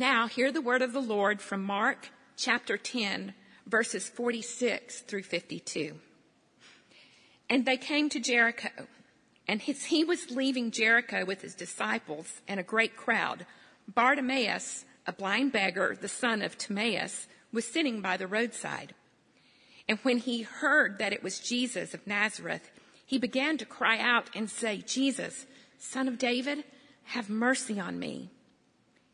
Now, hear the word of the Lord from Mark chapter 10, verses 46 through 52. And they came to Jericho, and as he was leaving Jericho with his disciples and a great crowd, Bartimaeus, a blind beggar, the son of Timaeus, was sitting by the roadside. And when he heard that it was Jesus of Nazareth, he began to cry out and say, Jesus, son of David, have mercy on me.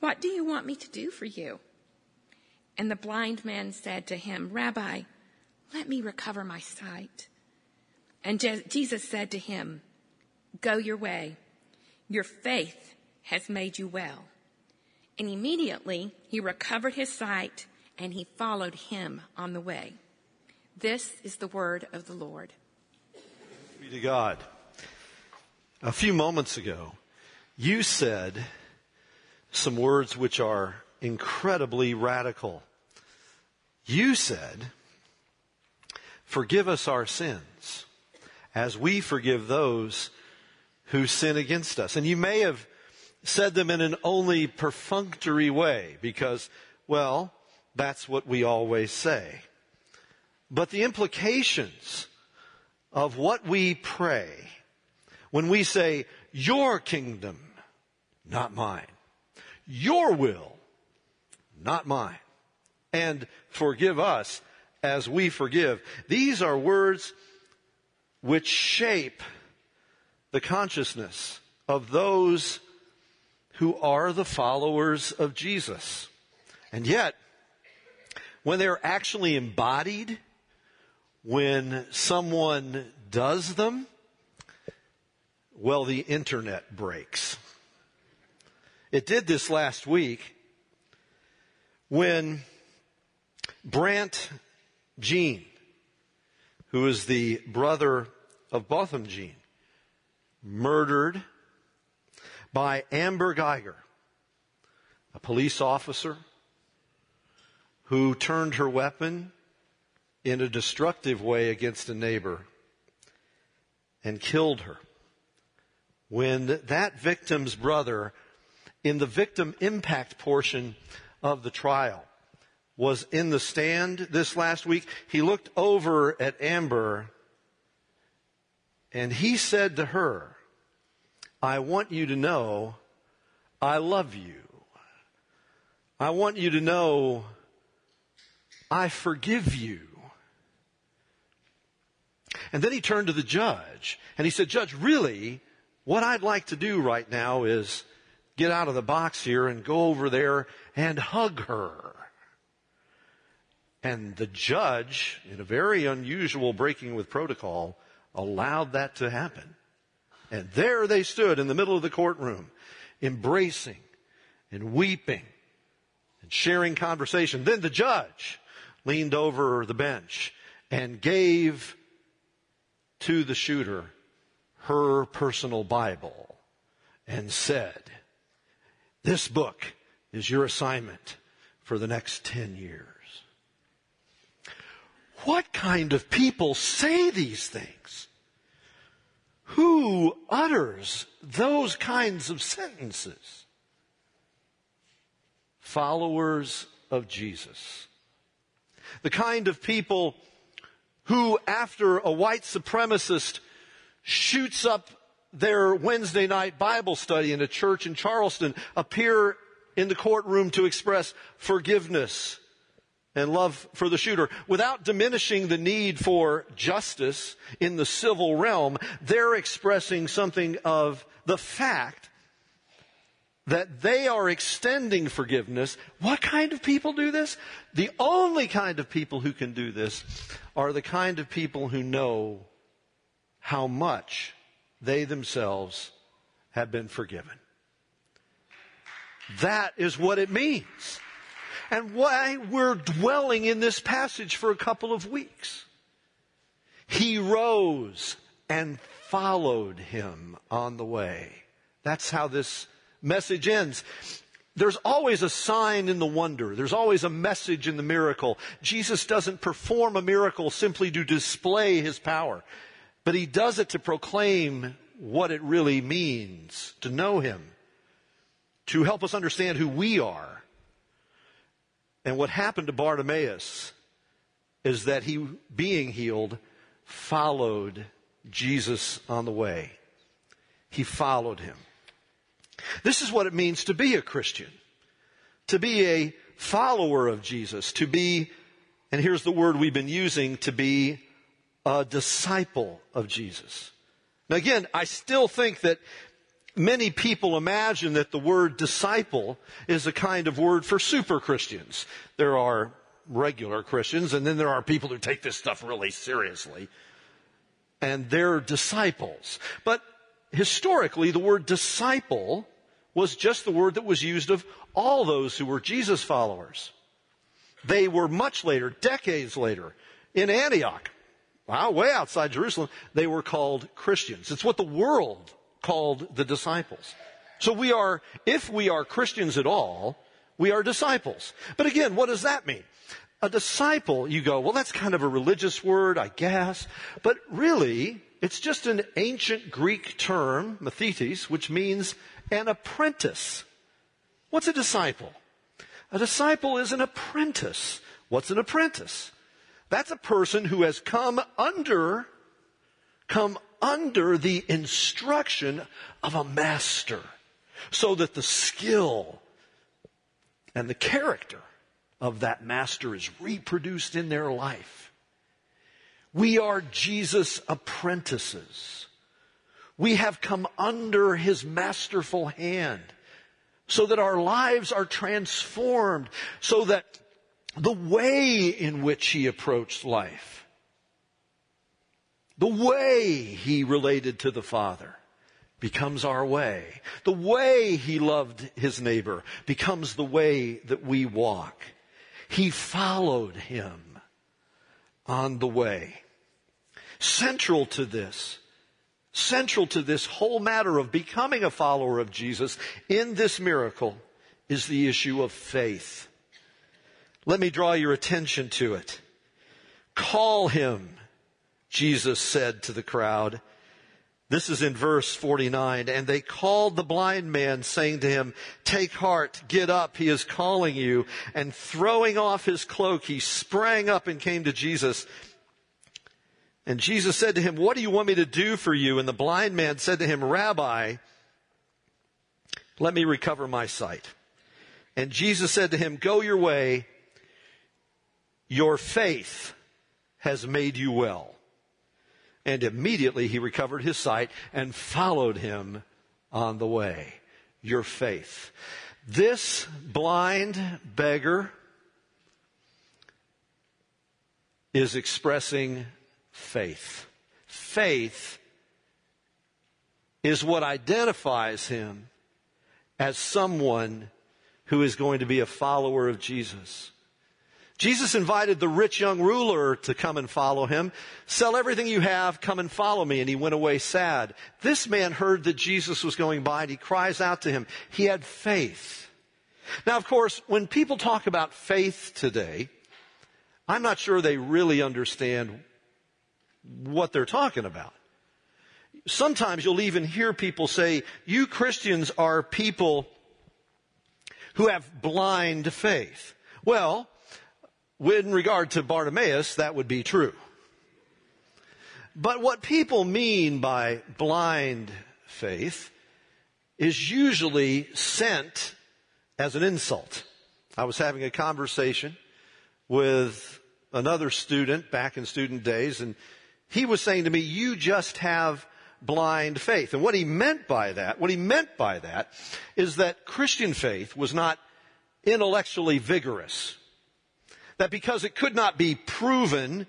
What do you want me to do for you? And the blind man said to him, Rabbi, let me recover my sight. And Je- Jesus said to him, Go your way. Your faith has made you well. And immediately he recovered his sight and he followed him on the way. This is the word of the Lord. Be to God. A few moments ago, you said some words which are incredibly radical. You said, forgive us our sins as we forgive those who sin against us. And you may have said them in an only perfunctory way because, well, that's what we always say. But the implications of what we pray when we say, Your kingdom, not mine. Your will, not mine. And forgive us as we forgive. These are words which shape the consciousness of those who are the followers of Jesus. And yet, when they're actually embodied, when someone does them, well, the internet breaks. It did this last week when Brant Jean, who is the brother of Botham Jean, murdered by Amber Guyger, a police officer who turned her weapon in a destructive way against a neighbor and killed her. When that victim's brother, in the victim impact portion of the trial, was in the stand this last week, he looked over at Amber and he said to her, I want you to know I love you. I want you to know I forgive you. And then he turned to the judge and he said, Judge, really, what I'd like to do right now is get out of the box here and go over there and hug her. And the judge, in a very unusual breaking with protocol, allowed that to happen. And there they stood in the middle of the courtroom, embracing and weeping and sharing conversation. Then the judge leaned over the bench and gave to the shooter her personal Bible and said, This book is your assignment for the next 10 years. What kind of people say these things? Who utters those kinds of sentences? Followers of Jesus. The kind of people who, after a white supremacist shoots up their Wednesday night Bible study in a church in Charleston, appear in the courtroom to express forgiveness and love for the shooter without diminishing the need for justice in the civil realm. They're expressing something of the fact that they are extending forgiveness. What kind of people do this? The only kind of people who can do this are the kind of people who know how much they themselves have been forgiven. That is what it means. And why we're dwelling in this passage for a couple of weeks. He rose and followed him on the way. That's how this message ends. There's always a sign in the wonder. There's always a message in the miracle. Jesus doesn't perform a miracle simply to display his power, but he does it to proclaim what it really means to know him, to help us understand who we are. And what happened to Bartimaeus is that he, being healed, followed Jesus on the way. He followed him. This is what it means to be a Christian, to be a follower of Jesus, to be, and here's the word we've been using, to be a disciple of Jesus. Now again, I still think that many people imagine that the word disciple is a kind of word for super Christians. There are regular Christians and then there are people who take this stuff really seriously. And they're disciples. But historically, the word disciple was just the word that was used of all those who were Jesus followers. They were much later, decades later, in Antioch, wow, way outside Jerusalem, they were called Christians. It's what the world called the disciples. So we are, if we are Christians at all, we are disciples. But again, what does that mean? A disciple, you go, well, that's kind of a religious word, I guess. But really, it's just an ancient Greek term, mathetes, which means an apprentice. What's a disciple? A disciple is an apprentice. What's an apprentice? That's a person who has come under, come under the instruction of a master so that the skill and the character of that master is reproduced in their life. We are Jesus' apprentices. We have come under his masterful hand so that our lives are transformed, so that the way in which he approached life, the way he related to the Father, becomes our way. The way he loved his neighbor becomes the way that we walk. He followed him on the way. Central to this, central to this whole matter of becoming a follower of Jesus in this miracle is the issue of faith. Let me draw your attention to it. Call him, Jesus said to the crowd. This is in verse 49. And they called the blind man saying to him, take heart, get up, he is calling you. And throwing off his cloak, he sprang up and came to Jesus. And Jesus said to him, what do you want me to do for you? And the blind man said to him, Rabbi, let me recover my sight. And Jesus said to him, go your way. Your faith has made you well. And immediately he recovered his sight and followed him on the way. Your faith. This blind beggar is expressing faith. Faith is what identifies him as someone who is going to be a follower of Jesus. Jesus invited the rich young ruler to come and follow him. Sell everything you have, come and follow me. And he went away sad. This man heard that Jesus was going by and he cries out to him. He had faith. Now, of course, when people talk about faith today, I'm not sure they really understand what they're talking about. Sometimes you'll even hear people say, you Christians are people who have blind faith. Well, in regard to Bartimaeus, that would be true. But what people mean by blind faith is usually sent as an insult. I was having a conversation with another student back in student days, and he was saying to me, You just have blind faith. And what he meant by that, what he meant by that, is that Christian faith was not intellectually vigorous. That because it could not be proven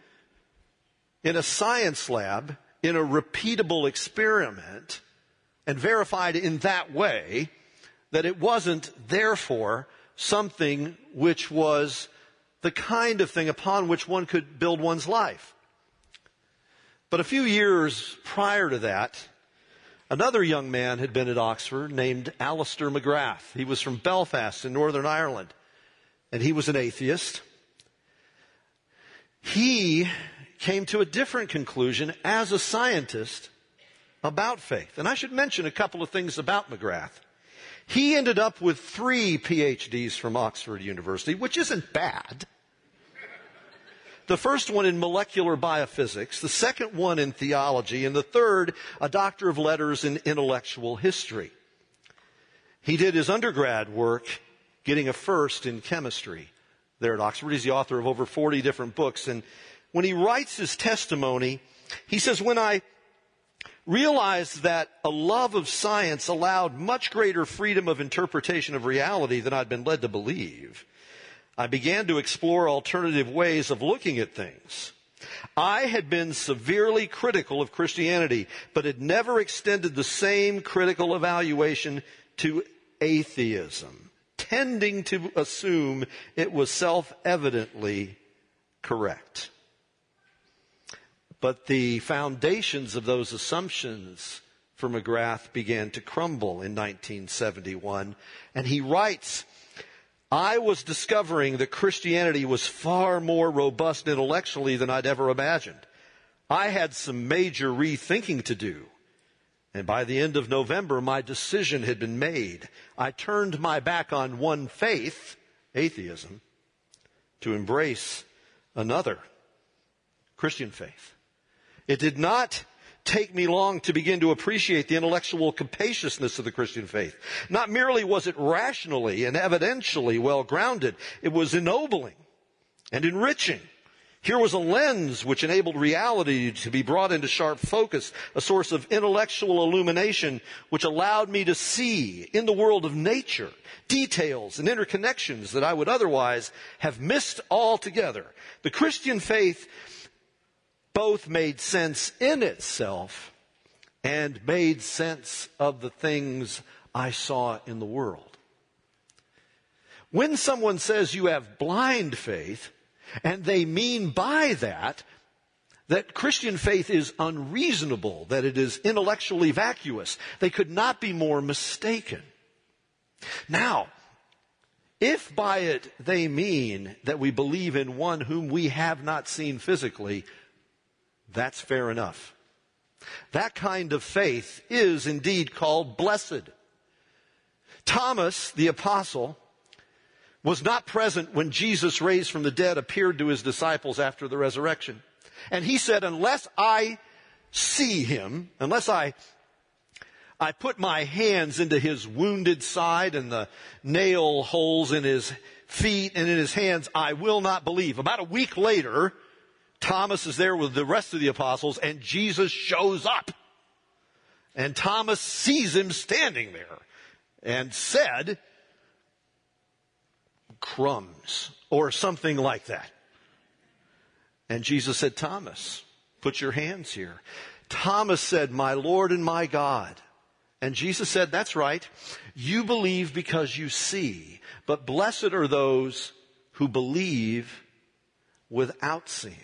in a science lab, in a repeatable experiment, and verified in that way, that it wasn't therefore something which was the kind of thing upon which one could build one's life. But a few years prior to that, another young man had been at Oxford named Alister McGrath. He was from Belfast in Northern Ireland, and he was an atheist. He came to a different conclusion as a scientist about faith. And I should mention a couple of things about McGrath. He ended up with three PhDs from Oxford University, which isn't bad. The first one in molecular biophysics, the second one in theology, and the third, a doctor of letters in intellectual history. He did his undergrad work getting a first in chemistry there at Oxford. He's the author of over 40 different books. And when he writes his testimony, he says, when I realized that a love of science allowed much greater freedom of interpretation of reality than I'd been led to believe, I began to explore alternative ways of looking at things. I had been severely critical of Christianity, but had never extended the same critical evaluation to atheism, tending to assume it was self-evidently correct. But the foundations of those assumptions for McGrath began to crumble in 1971, and he writes, I was discovering that Christianity was far more robust intellectually than I'd ever imagined. I had some major rethinking to do. And by the end of November, my decision had been made. I turned my back on one faith, atheism, to embrace another, Christian faith. It did not take me long to begin to appreciate the intellectual capaciousness of the Christian faith. Not merely was it rationally and evidentially well grounded, it was ennobling and enriching. Here was a lens which enabled reality to be brought into sharp focus, a source of intellectual illumination which allowed me to see in the world of nature details and interconnections that I would otherwise have missed altogether. The Christian faith both made sense in itself and made sense of the things I saw in the world. When someone says you have blind faith, and they mean by that that Christian faith is unreasonable, that it is intellectually vacuous, they could not be more mistaken. Now, if by it they mean that we believe in one whom we have not seen physically, that's fair enough. That kind of faith is indeed called blessed. Thomas, the apostle, was not present when Jesus raised from the dead appeared to his disciples after the resurrection. And he said, unless I see him, unless I I put my hands into his wounded side and the nail holes in his feet and in his hands, I will not believe. About a week later, Thomas is there with the rest of the apostles and Jesus shows up. And Thomas sees him standing there and said, crumbs or something like that. And Jesus said, Thomas, put your hands here. Thomas said, my Lord and my God. And Jesus said, that's right. You believe because you see, but blessed are those who believe without seeing.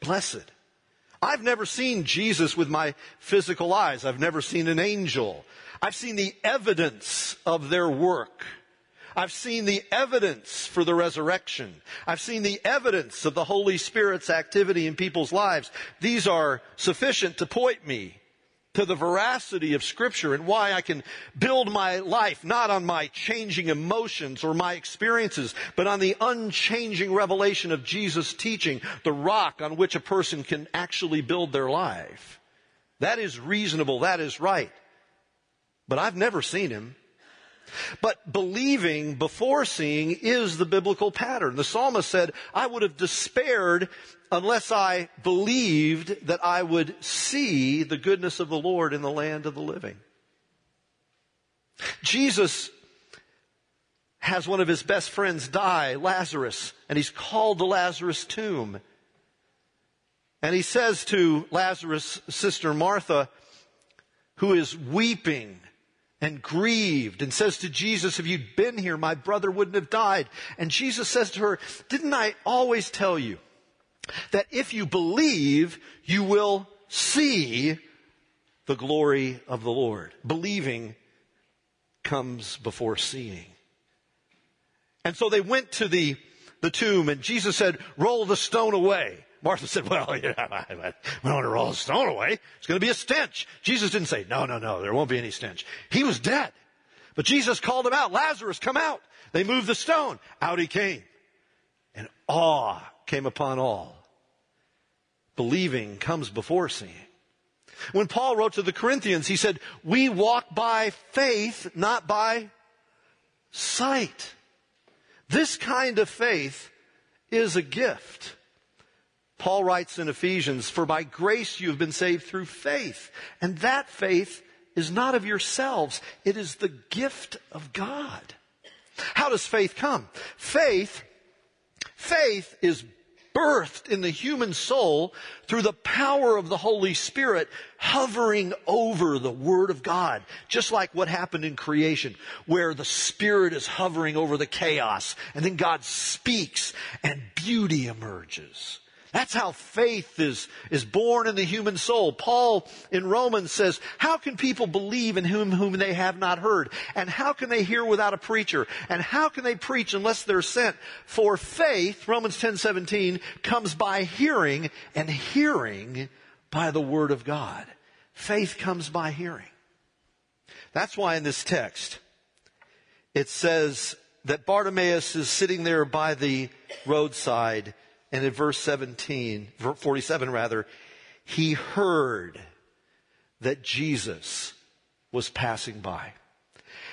Blessed. I've never seen Jesus with my physical eyes. I've never seen an angel. I've seen the evidence of their work. I've seen the evidence for the resurrection. I've seen the evidence of the Holy Spirit's activity in people's lives. These are sufficient to point me to the veracity of scripture and why I can build my life not on my changing emotions or my experiences, but on the unchanging revelation of Jesus teaching, the rock on which a person can actually build their life. That is reasonable. That is right. But I've never seen him. But believing before seeing is the biblical pattern. The psalmist said, I would have despaired unless I believed that I would see the goodness of the Lord in the land of the living. Jesus has one of his best friends die, Lazarus, and he's called to Lazarus' tomb. And he says to Lazarus' sister Martha, who is weeping and grieved and says to Jesus, if you'd been here, my brother wouldn't have died. And Jesus says to her, didn't I always tell you that if you believe, you will see the glory of the Lord? Believing comes before seeing. And so they went to the, the tomb and Jesus said, roll the stone away. Martha said, well, yeah, we don't want to roll the stone away. It's going to be a stench. Jesus didn't say, no, no, no, there won't be any stench. He was dead. But Jesus called him out, Lazarus, come out. They moved the stone. Out he came. And awe came upon all. Believing comes before seeing. When Paul wrote to the Corinthians, he said, we walk by faith, not by sight. This kind of faith is a gift. Paul writes in Ephesians, for by grace you have been saved through faith. And that faith is not of yourselves. It is the gift of God. How does faith come? Faith, faith is birthed in the human soul through the power of the Holy Spirit hovering over the Word of God. Just like what happened in creation, where the Spirit is hovering over the chaos, and then God speaks and beauty emerges. That's how faith is, is born in the human soul. Paul in Romans says, how can people believe in whom, whom they have not heard? And how can they hear without a preacher? And how can they preach unless they're sent? For faith, Romans 10, 17, comes by hearing and hearing by the word of God. Faith comes by hearing. That's why in this text, it says that Bartimaeus is sitting there by the roadside and in verse 17, 47 rather, he heard that Jesus was passing by.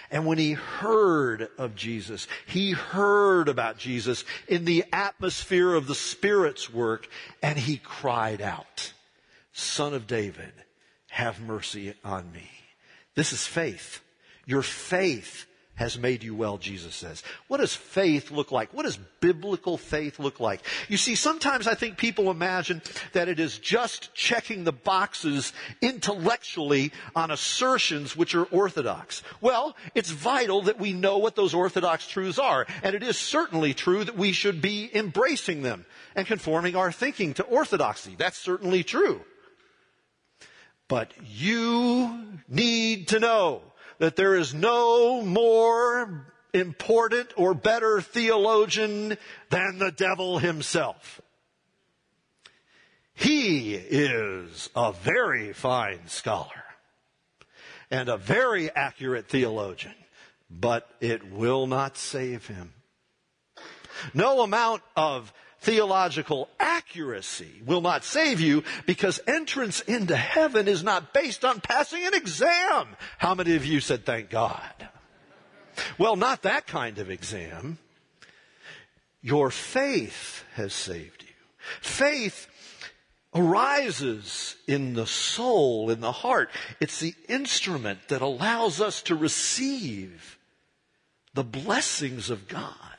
And when he heard of Jesus, he heard about Jesus in the atmosphere of the Spirit's work, and he cried out, Son of David, have mercy on me. This is faith. Your faith has made you well, Jesus says. What does faith look like? What does biblical faith look like? You see, sometimes I think people imagine that it is just checking the boxes intellectually on assertions which are orthodox. Well, it's vital that we know what those orthodox truths are. And it is certainly true that we should be embracing them and conforming our thinking to orthodoxy. That's certainly true. But you need to know that there is no more important or better theologian than the devil himself. He is a very fine scholar and a very accurate theologian, but it will not save him. No amount of theological accuracy will not save you because entrance into heaven is not based on passing an exam. How many of you said thank God? Well, not that kind of exam. Your faith has saved you. Faith arises in the soul, in the heart. It's the instrument that allows us to receive the blessings of God.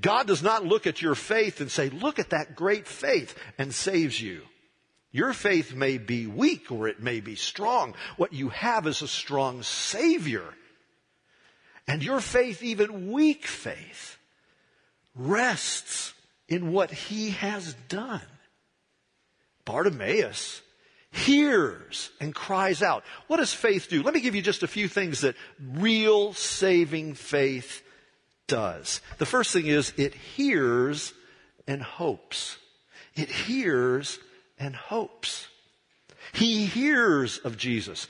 God does not look at your faith and say, look at that great faith and saves you. Your faith may be weak or it may be strong. What you have is a strong Savior. And your faith, even weak faith, rests in what He has done. Bartimaeus hears and cries out. What does faith do? Let me give you just a few things that real saving faith does. The first thing is it hears and hopes. It hears and hopes. He hears of Jesus.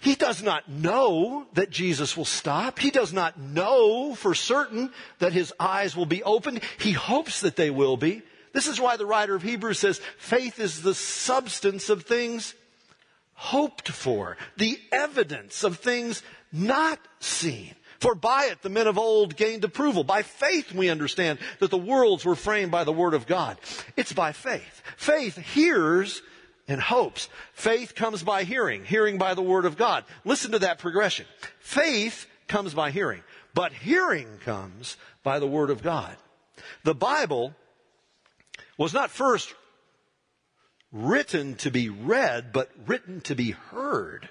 He does not know that Jesus will stop. He does not know for certain that his eyes will be opened. He hopes that they will be. This is why the writer of Hebrews says faith is the substance of things hoped for, the evidence of things not seen. For by it the men of old gained approval. By faith we understand that the worlds were framed by the word of God. It's by faith. Faith hears and hopes. Faith comes by hearing, hearing by the word of God. Listen to that progression. Faith comes by hearing, but hearing comes by the word of God. The Bible was not first written to be read, but written to be heard.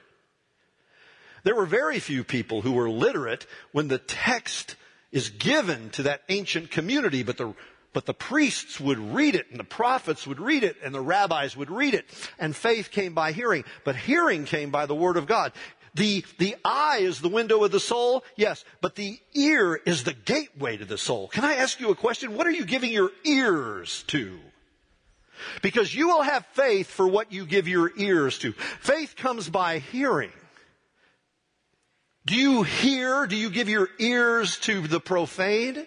There were very few people who were literate when the text is given to that ancient community, but the, but the priests would read it and the prophets would read it and the rabbis would read it and faith came by hearing, but hearing came by the word of God. The, the eye is the window of the soul, yes, but the ear is the gateway to the soul. Can I ask you a question? What are you giving your ears to? Because you will have faith for what you give your ears to. Faith comes by hearing. Do you hear? Do you give your ears to the profane?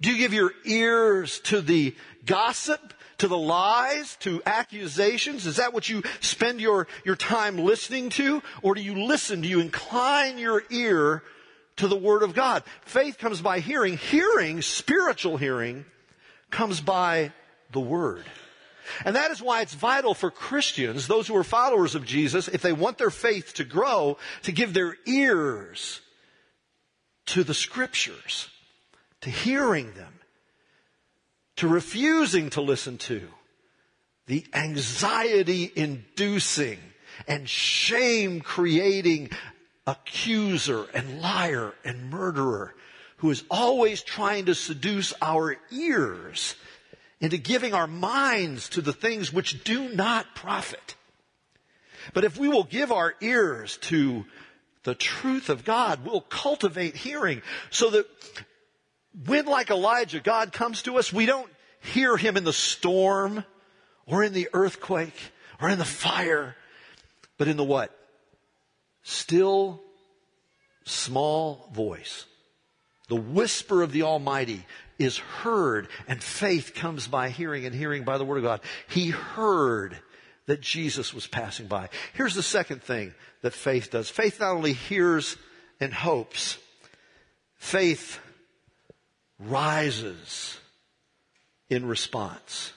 Do you give your ears to the gossip, to the lies, to accusations? Is that what you spend your, your time listening to? Or do you listen? Do you incline your ear to the Word of God? Faith comes by hearing. Hearing, spiritual hearing, comes by the Word. And that is why it's vital for Christians, those who are followers of Jesus, if they want their faith to grow, to give their ears to the scriptures, to hearing them, to refusing to listen to the anxiety inducing and shame creating accuser and liar and murderer who is always trying to seduce our ears into giving our minds to the things which do not profit. But if we will give our ears to the truth of God, we'll cultivate hearing so that when, like Elijah, God comes to us, we don't hear him in the storm or in the earthquake or in the fire, but in the what? Still, small voice. The whisper of the Almighty is heard, and faith comes by hearing, and hearing by the Word of God. He heard that Jesus was passing by. Here's the second thing that faith does faith not only hears and hopes, faith rises in response.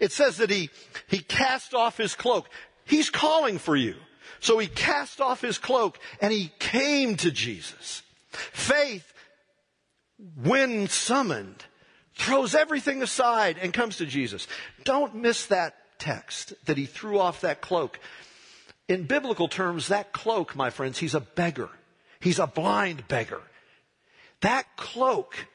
It says that he, he cast off his cloak. He's calling for you. So he cast off his cloak and he came to Jesus. Faith when summoned, throws everything aside and comes to Jesus. Don't miss that text that he threw off that cloak. In biblical terms, that cloak, my friends, he's a beggar. He's a blind beggar. That cloak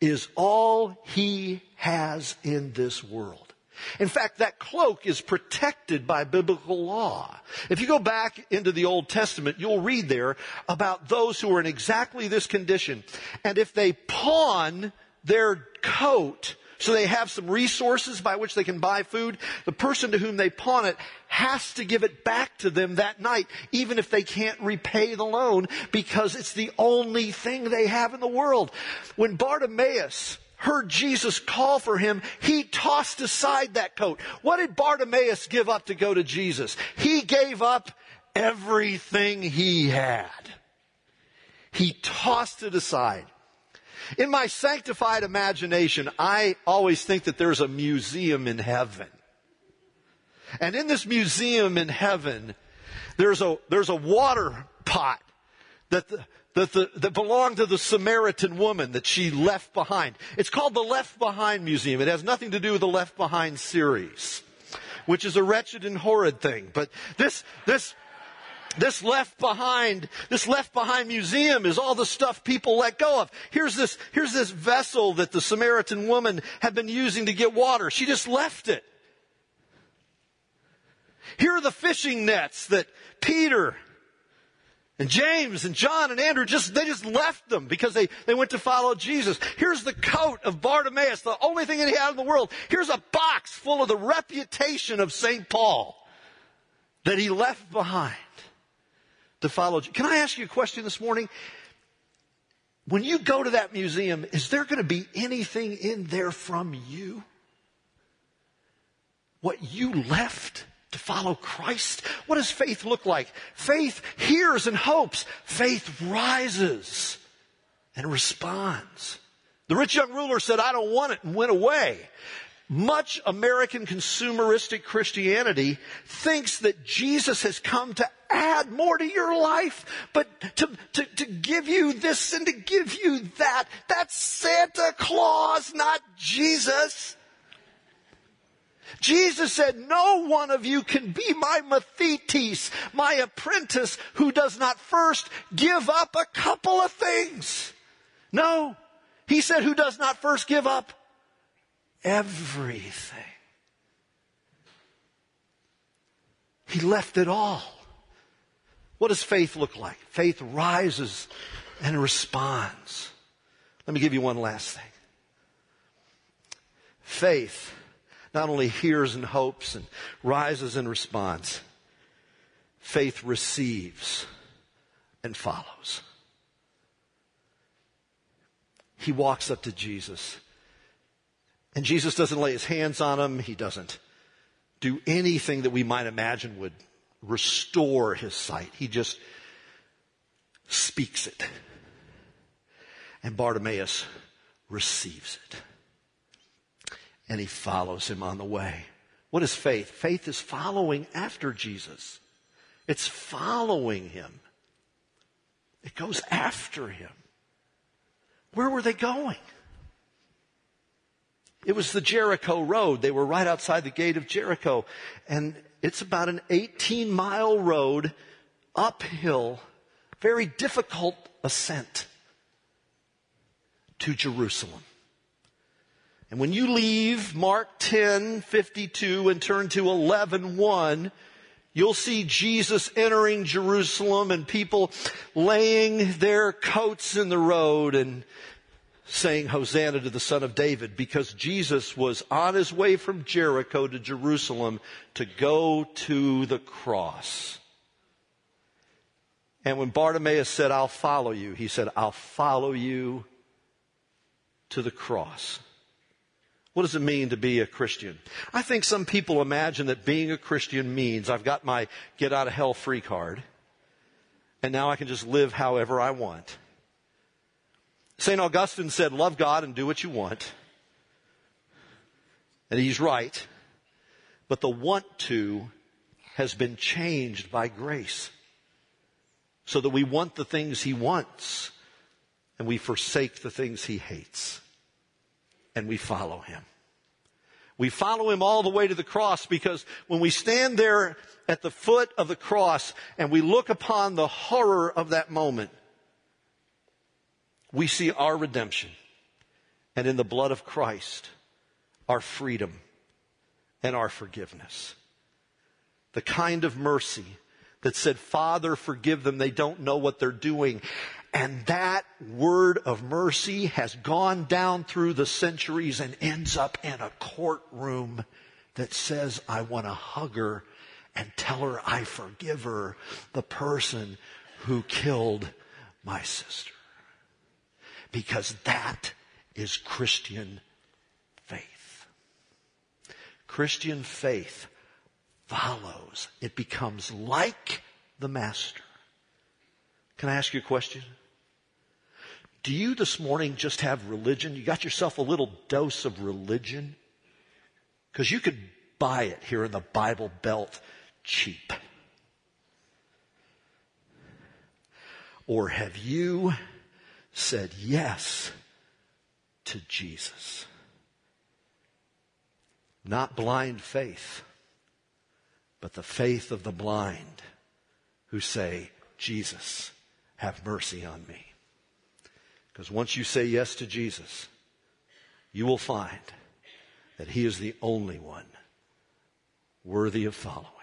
is all he has in this world. In fact, that cloak is protected by biblical law. If you go back into the Old Testament, you'll read there about those who are in exactly this condition. And if they pawn their coat, so they have some resources by which they can buy food. The person to whom they pawn it has to give it back to them that night, even if they can't repay the loan, because it's the only thing they have in the world. When Bartimaeus heard Jesus call for him, he tossed aside that coat. What did Bartimaeus give up to go to Jesus? He gave up everything he had. He tossed it aside. In my sanctified imagination, I always think that there's a museum in heaven. And in this museum in heaven, there's a, there's a water pot that the, that, the, that belonged to the Samaritan woman that she left behind. It's called the Left Behind Museum. It has nothing to do with the Left Behind series, which is a wretched and horrid thing. But this, this, this left behind, this left behind museum is all the stuff people let go of. Here's this, here's this vessel that the Samaritan woman had been using to get water. She just left it. Here are the fishing nets that Peter and James and John and Andrew just, they just left them because they, they went to follow Jesus. Here's the coat of Bartimaeus, the only thing that he had in the world. Here's a box full of the reputation of St. Paul that he left behind to follow. Can I ask you a question this morning? When you go to that museum, is there going to be anything in there from you? What you left to follow Christ? What does faith look like? Faith hears and hopes. Faith rises and responds. The rich young ruler said, I don't want it and went away. Much American consumeristic Christianity thinks that Jesus has come to add more to your life, but to, to, to give you this and to give you that. That's Santa Claus, not Jesus. Jesus said, no one of you can be my mathetes, my apprentice, who does not first give up a couple of things. No. He said, who does not first give up everything. He left it all. What does faith look like? Faith rises and responds. Let me give you one last thing. Faith not only hears and hopes and rises in response, faith receives and follows. He walks up to Jesus. And Jesus doesn't lay his hands on him. He doesn't do anything that we might imagine would restore his sight. He just speaks it. And Bartimaeus receives it and he follows him on the way. What is faith? Faith is following after Jesus. It's following him. It goes after him. Where were they going? It was the Jericho road. They were right outside the gate of Jericho. And it's about an 18 mile road uphill, very difficult ascent to Jerusalem. And when you leave Mark 10, 52 and turn to 11, 1, you'll see Jesus entering Jerusalem and people laying their coats in the road and saying Hosanna to the son of David because Jesus was on his way from Jericho to Jerusalem to go to the cross. And when Bartimaeus said, I'll follow you, he said, I'll follow you to the cross. What does it mean to be a Christian? I think some people imagine that being a Christian means I've got my get out of hell free card and now I can just live however I want. St. Augustine said, love God and do what you want. And he's right. But the want to has been changed by grace so that we want the things he wants and we forsake the things he hates and we follow him. We follow him all the way to the cross because when we stand there at the foot of the cross and we look upon the horror of that moment, we see our redemption and in the blood of Christ, our freedom and our forgiveness. The kind of mercy that said, Father, forgive them. They don't know what they're doing. And that word of mercy has gone down through the centuries and ends up in a courtroom that says, I want to hug her and tell her I forgive her, the person who killed my sister. Because that is Christian faith. Christian faith follows. It becomes like the master. Can I ask you a question? Do you this morning just have religion? You got yourself a little dose of religion? Because you could buy it here in the Bible Belt cheap. Or have you said yes to Jesus? Not blind faith, but the faith of the blind who say, Jesus, have mercy on me. Because once you say yes to Jesus, you will find that he is the only one worthy of following.